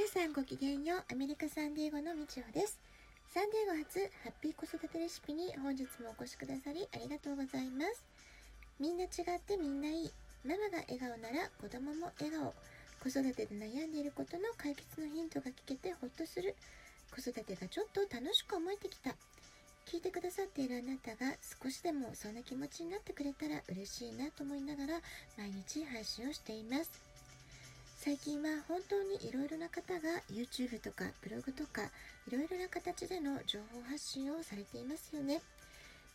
皆さんごきげんよう。アメリカサンディエゴのみちほです。サンディエゴ初ハッピー子育てレシピに本日もお越しくださりありがとうございます。みんな違ってみんないい。ママが笑顔なら子供も笑顔。子育てで悩んでいることの解決のヒントが聞けてほっとする。子育てがちょっと楽しく思えてきた。聞いてくださっているあなたが少しでもそんな気持ちになってくれたら嬉しいなと思いながら毎日配信をしています。最近は本当にいろいろな方が YouTube とかブログとかいろいろな形での情報発信をされていますよね。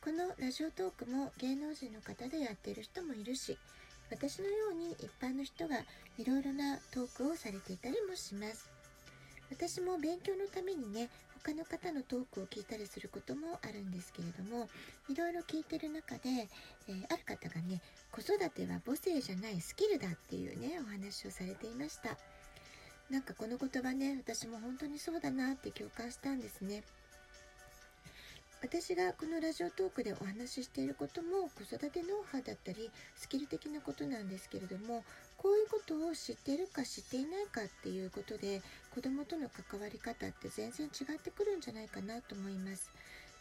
このラジオトークも芸能人の方でやっている人もいるし私のように一般の人がいろいろなトークをされていたりもします。私も勉強のためにね他の方のトークを聞いたりすることもあるんですけれどもいろいろ聞いてる中で、えー、ある方がね子育ては母性じゃないスキルだっていうねお話をされていました。なんかこの言葉ね私も本当にそうだなって共感したんですね。私がこのラジオトークでお話ししていることも子育てノウハウだったりスキル的なことなんですけれどもこういうことを知ってるか知っていないかっていうことで子どもとの関わり方って全然違ってくるんじゃないかなと思います。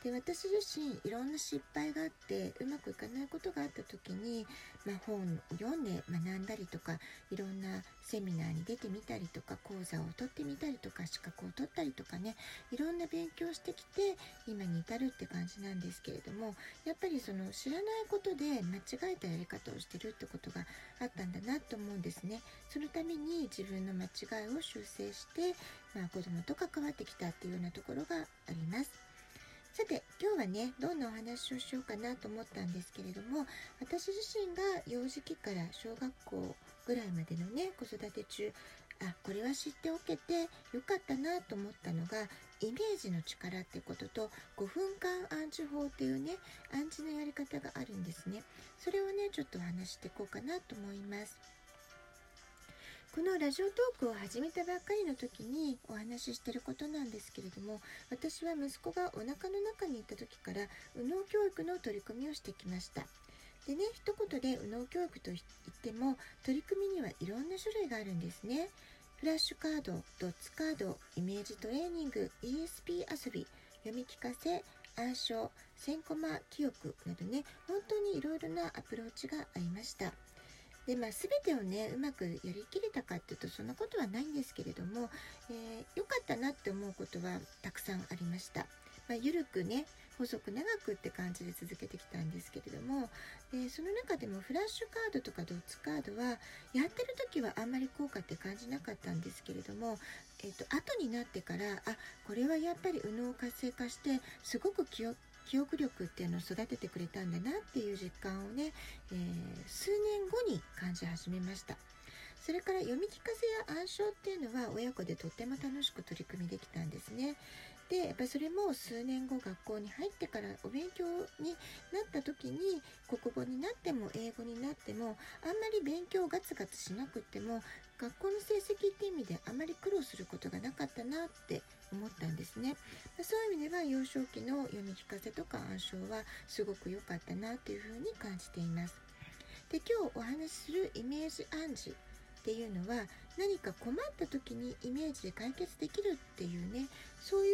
で私自身いろんな失敗があってうまくいかないことがあった時に、まあ、本を読んで学んだりとかいろんなセミナーに出てみたりとか講座を取ってみたりとか資格を取ったりとかねいろんな勉強してきて今に至るって感じなんですけれどもやっぱりその知らないことで間違えたやり方をしてるってことがあったんだなと思うんですね。そのために自分の間違いを修正して、まあ、子供と関わってきたっていうようなところがあります。さて今日はねどんなお話をしようかなと思ったんですけれども私自身が幼児期から小学校ぐらいまでのね子育て中あこれは知っておけてよかったなと思ったのがイメージの力ってことと5分間暗示法っていうね暗示のやり方があるんですね。それをねちょっとお話していこうかなと思います。このラジオトークを始めたばっかりの時にお話ししてることなんですけれども私は息子がお腹の中にいた時から右脳教育の取り組みをしてきました。でね一言で右脳教育と言っても取り組みにはいろんな種類があるんですね。フラッシュカードドッツカードイメージトレーニング ESP 遊び読み聞かせ暗唱1000コマ記憶などね本当にいろいろなアプローチがありました。でまあ、全てをねうまくやりきれたかっていうとそんなことはないんですけれども良、えー、かったなって思うことはたくさんありました。まあ、緩くね細く長くって感じで続けてきたんですけれどもでその中でもフラッシュカードとかドッツカードはやってる時はあんまり効果って感じなかったんですけれども、えーと、後になってからあこれはやっぱり右脳活性化してすごく記憶記憶力っていうのを育ててくれたんだなっていう実感をね、えー、数年後に感じ始めました。それから読み聞かせや暗唱っていうのは親子でとっても楽しく取り組みできたんですね。でやっぱりそれも数年後学校に入ってからお勉強になった時に国語になっても英語になってもあんまり勉強ガツガツしなくっても学校の成績って意味であまり苦労することがなかったなって思ったんですね。そういう意味では幼少期の読み聞かせとか暗唱はすごく良かったなというふうに感じています。で今日お話しするイメージ暗示っていうのは何か困った時にイメージで解決できるっていうねそういう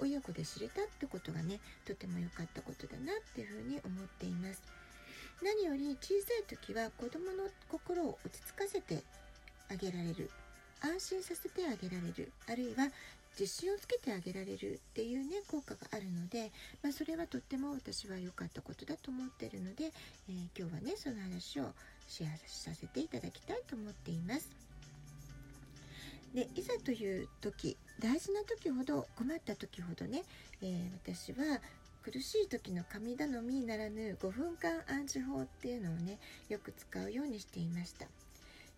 親子で知れたってことがねとても良かったことだなっていうふうに思っています。何より小さい時は子供の心を落ち着かせてあげられる。安心させてあげられる。あるいは自信をつけてあげられる。っていうね効果があるので、まあ、それはとっても私は良かったことだと思ってるので、えー、今日はねその話をシェアさせていただきたいと思っています。でいざという時大事な時ほど困った時ほどね、えー、私は苦しい時の神頼みならぬ5分間暗示法っていうのをねよく使うようにしていました。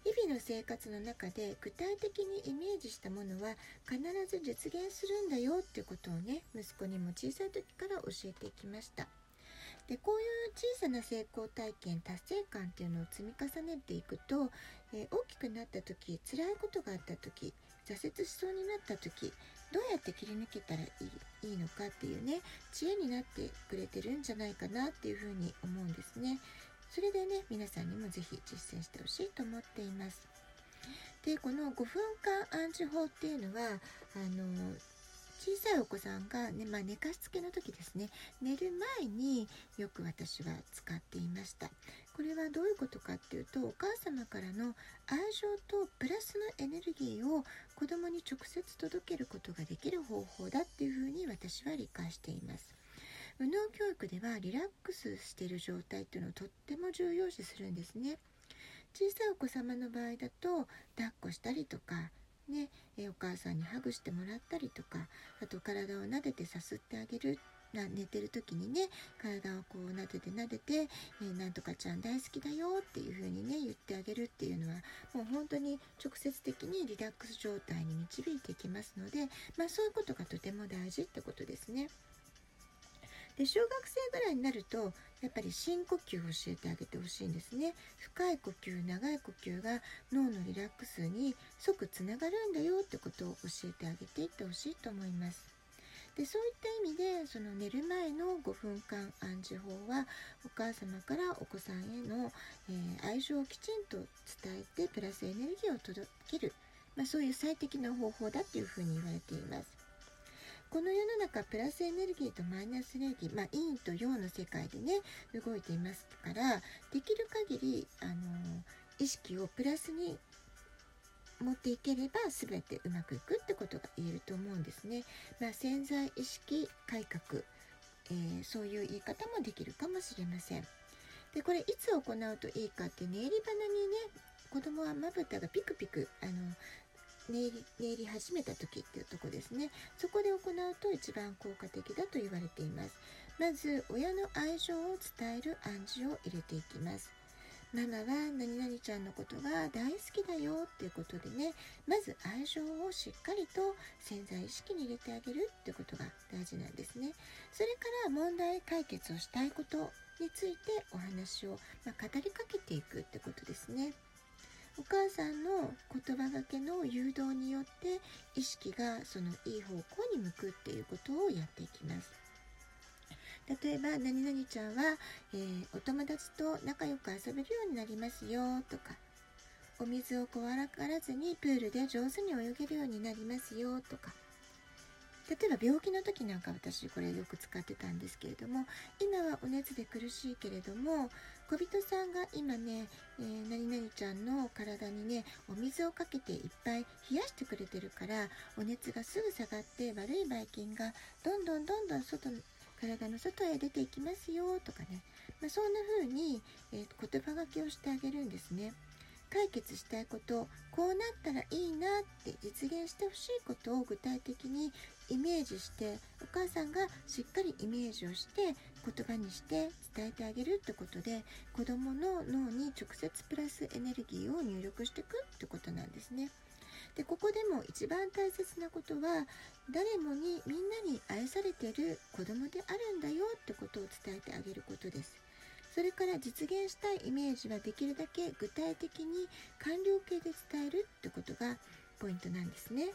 日々の生活の中で具体的にイメージしたものは必ず実現するんだよってことをね息子にも小さい時から教えていきましたでこういう小さな成功体験達成感っていうのを積み重ねていくと、えー、大きくなった時辛いことがあった時挫折しそうになった時どうやって切り抜けたらいいいいのかっていうね知恵になってくれてるんじゃないかなっていうふうに思うんですね。それでね皆さんにも是非実践してほしいと思っています。でこの5分間暗示法っていうのはあの小さいお子さんが、ねまあ、寝かしつけの時ですね。寝る前によく私は使っていました。これはどういうことかっていうとお母様からの愛情とプラスのエネルギーを子供に直接届けることができる方法だっていうふうに私は理解しています。右脳教育ではリラックスしている状態っていうのをとっても重要視するんですね。小さいお子様の場合だと抱っこしたりとかね、お母さんにハグしてもらったりとかあと体を撫でてさすってあげるな寝てる時にね体をこう撫でて撫でて、えー、なんとかちゃん大好きだよっていう風にね言ってあげるっていうのはもう本当に直接的にリラックス状態に導いていきますので、まあ、そういうことがとても大事ってことですね。で小学生ぐらいになるとやっぱり深呼吸を教えてあげてほしいんですね深い呼吸長い呼吸が脳のリラックスに即つながるんだよってことを教えてあげていってほしいと思いますでそういった意味でその寝る前の5分間暗示法はお母様からお子さんへの、えー、愛情をきちんと伝えてプラスエネルギーを届ける、まあ、そういう最適な方法だっていうふうに言われています。この世の中プラスエネルギーとマイナスエネルギー、まあ、陰と陽の世界でね動いていますからできる限りあの意識をプラスに持っていければ全てうまくいくってことが言えると思うんですね。まあ、潜在意識改革、えー、そういう言い方もできるかもしれません。でこれいつ行うといいかって寝入り花にね子供はまぶたがピクピクあの寝入り寝入り始めた時っていうとこですねそこで行うと一番効果的だと言われていますまず親の愛情を伝える暗示を入れていきますママは何々ちゃんのことが大好きだよっていうことでねまず愛情をしっかりと潜在意識に入れてあげるってことが大事なんですね。それから問題解決をしたいことについてお話を、まあ、語りかけていくってことですね。お母さんの言葉がけの誘導によって意識がそのいい方向に向くっていうことをやっていきます。例えば何々ちゃんは、えー、お友達と仲良く遊べるようになりますよとかお水を怖がらずにプールで上手に泳げるようになりますよとか。例えば病気の時なんか私これよく使ってたんですけれども今はお熱で苦しいけれども小人さんが今ね、えー、何々ちゃんの体にねお水をかけていっぱい冷やしてくれてるからお熱がすぐ下がって悪いばい菌がどんどんどんどん外体の外へ出ていきますよとかね、まあ、そんな風に、えー、言葉がけをしてあげるんですね。解決したいことこうなったらいいなって実現してほしいことを具体的にイメージしてお母さんがしっかりイメージをして言葉にして伝えてあげるってことで子どもの脳に直接プラスエネルギーを入力していくってことなんですね。でここでも一番大切なことは誰もにみんなに愛されてる子供であるんだよってことを伝えてあげることです。それから実現したいイメージはできるだけ具体的に完了形で伝えるってことがポイントなんですね。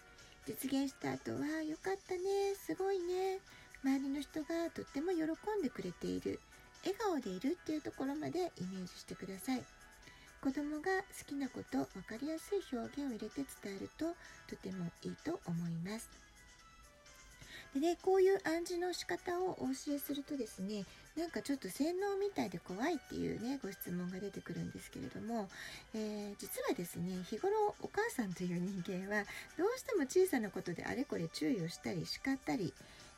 実現した後は良かったね、すごいね、周りの人がとっても喜んでくれている、笑顔でいるっていうところまでイメージしてください。子供が好きなこと、分かりやすい表現を入れて伝えるととてもいいと思います。でね、こういう暗示の仕方をお教えするとですね、なんかちょっと洗脳みたいで怖いっていうね、ご質問が出てくるんですけれども、えー、実はですね、日頃お母さんという人間は、どうしても小さなことであれこれ注意をしたり叱ったり、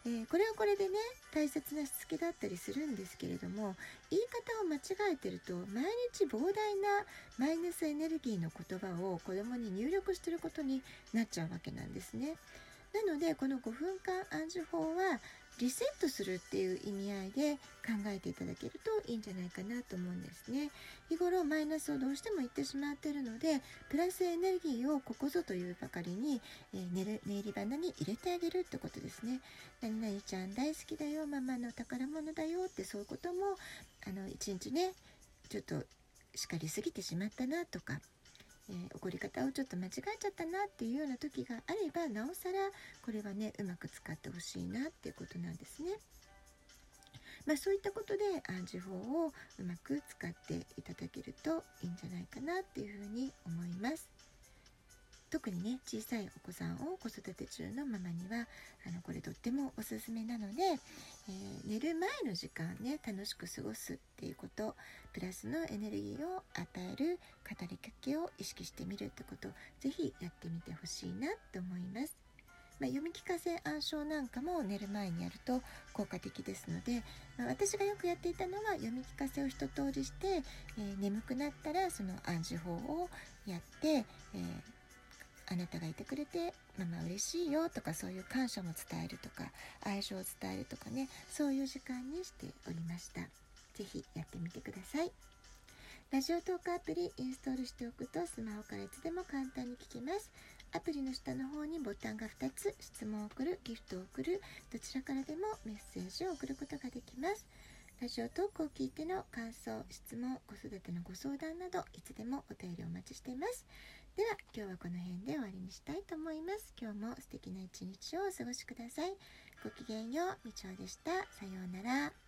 えー、これはこれでね大切なしつけだったりするんですけれども言い方を間違えてると毎日膨大なマイナスエネルギーの言葉を子どもに入力してることになっちゃうわけなんですね。なのでこの5分間暗示法はリセットするっていう意味合いで考えていただけるといいんじゃないかなと思うんですね。日頃マイナスをどうしても言ってしまっているのでプラスエネルギーをここぞというばかりに、えー、寝る寝入り花に入れてあげるってことですね。何々ちゃん大好きだよママの宝物だよってそういうこともあの一日ねちょっと叱りすぎてしまったなとかえー、怒り方をちょっと間違えちゃったなっていうような時があればなおさらこれはねうまく使ってほしいなっていうことなんですね。まあ、そういったことで暗示法をうまく使っていただけるといいんじゃないかなっていうふうに思います。特にね小さいお子さんを子育て中のママにはあのこれとってもおすすめなので、寝る前の時間ね楽しく過ごすっていうことプラスのエネルギーを与える語りかけを意識してみるってことぜひやってみてほしいなと思います。まあ、読み聞かせ暗唱なんかも寝る前にやると効果的ですので、まあ、私がよくやっていたのは読み聞かせを一通りして、えー、眠くなったらその暗示法をやって、えーあなたがいてくれてママ嬉しいよとかそういう感謝も伝えるとか愛情を伝えるとかねそういう時間にしておりました。是非やってみてください。ラジオトークアプリインストールしておくとスマホからいつでも簡単に聞きます。アプリの下の方にボタンが2つ質問を送るギフトを送るどちらからでもメッセージを送ることができます。ラジオトークを聞いての感想、質問、子育てのご相談などいつでもお便りお待ちしています。では今日はこの辺で終わりにしたいと思います。今日も素敵な一日をお過ごしください。ごきげんよう、みちおでした。さようなら。